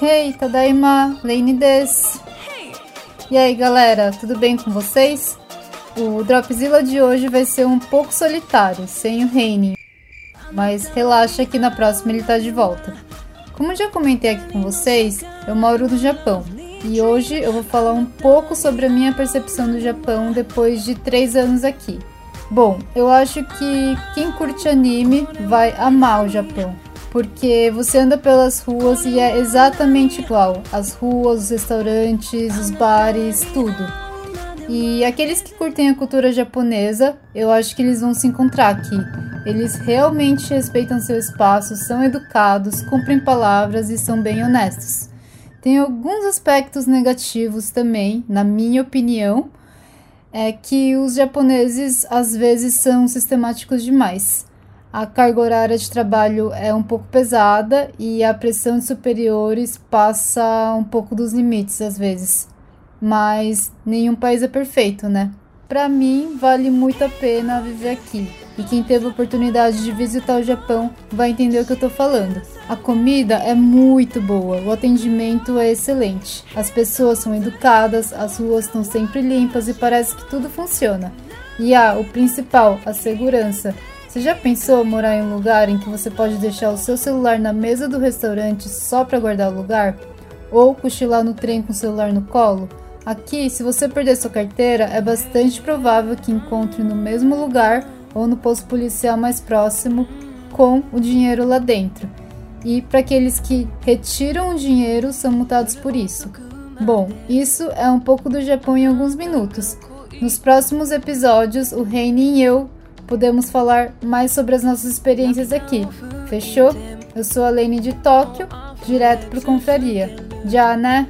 Hey, Tadaima, Lane des. E aí galera, tudo bem com vocês? O Dropzilla de hoje vai ser um pouco solitário, sem o Reine. Mas relaxa que na próxima ele tá de volta. Como já comentei aqui com vocês, eu moro no Japão e hoje eu vou falar um pouco sobre a minha percepção do Japão depois de três anos aqui. Bom, eu acho que quem curte anime vai amar o Japão, porque você anda pelas ruas e é exatamente igual as ruas, os restaurantes, os bares, tudo. E aqueles que curtem a cultura japonesa, eu acho que eles vão se encontrar aqui. Eles realmente respeitam seu espaço, são educados, cumprem palavras e são bem honestos. Tem alguns aspectos negativos também, na minha opinião, é que os japoneses às vezes são sistemáticos demais. A carga horária de trabalho é um pouco pesada e a pressão de superiores passa um pouco dos limites às vezes. Mas nenhum país é perfeito, né? Para mim, vale muito a pena viver aqui. E quem teve a oportunidade de visitar o Japão vai entender o que eu tô falando. A comida é muito boa, o atendimento é excelente. As pessoas são educadas, as ruas estão sempre limpas e parece que tudo funciona. E ah, o principal, a segurança. Você já pensou morar em um lugar em que você pode deixar o seu celular na mesa do restaurante só para guardar o lugar? Ou cochilar no trem com o celular no colo? Aqui, se você perder sua carteira, é bastante provável que encontre no mesmo lugar ou no posto policial mais próximo com o dinheiro lá dentro. E para aqueles que retiram o dinheiro, são multados por isso. Bom, isso é um pouco do Japão em alguns minutos. Nos próximos episódios, o Reine e eu podemos falar mais sobre as nossas experiências aqui. Fechou? Eu sou a Lene de Tóquio, direto para Confraria. Já, né?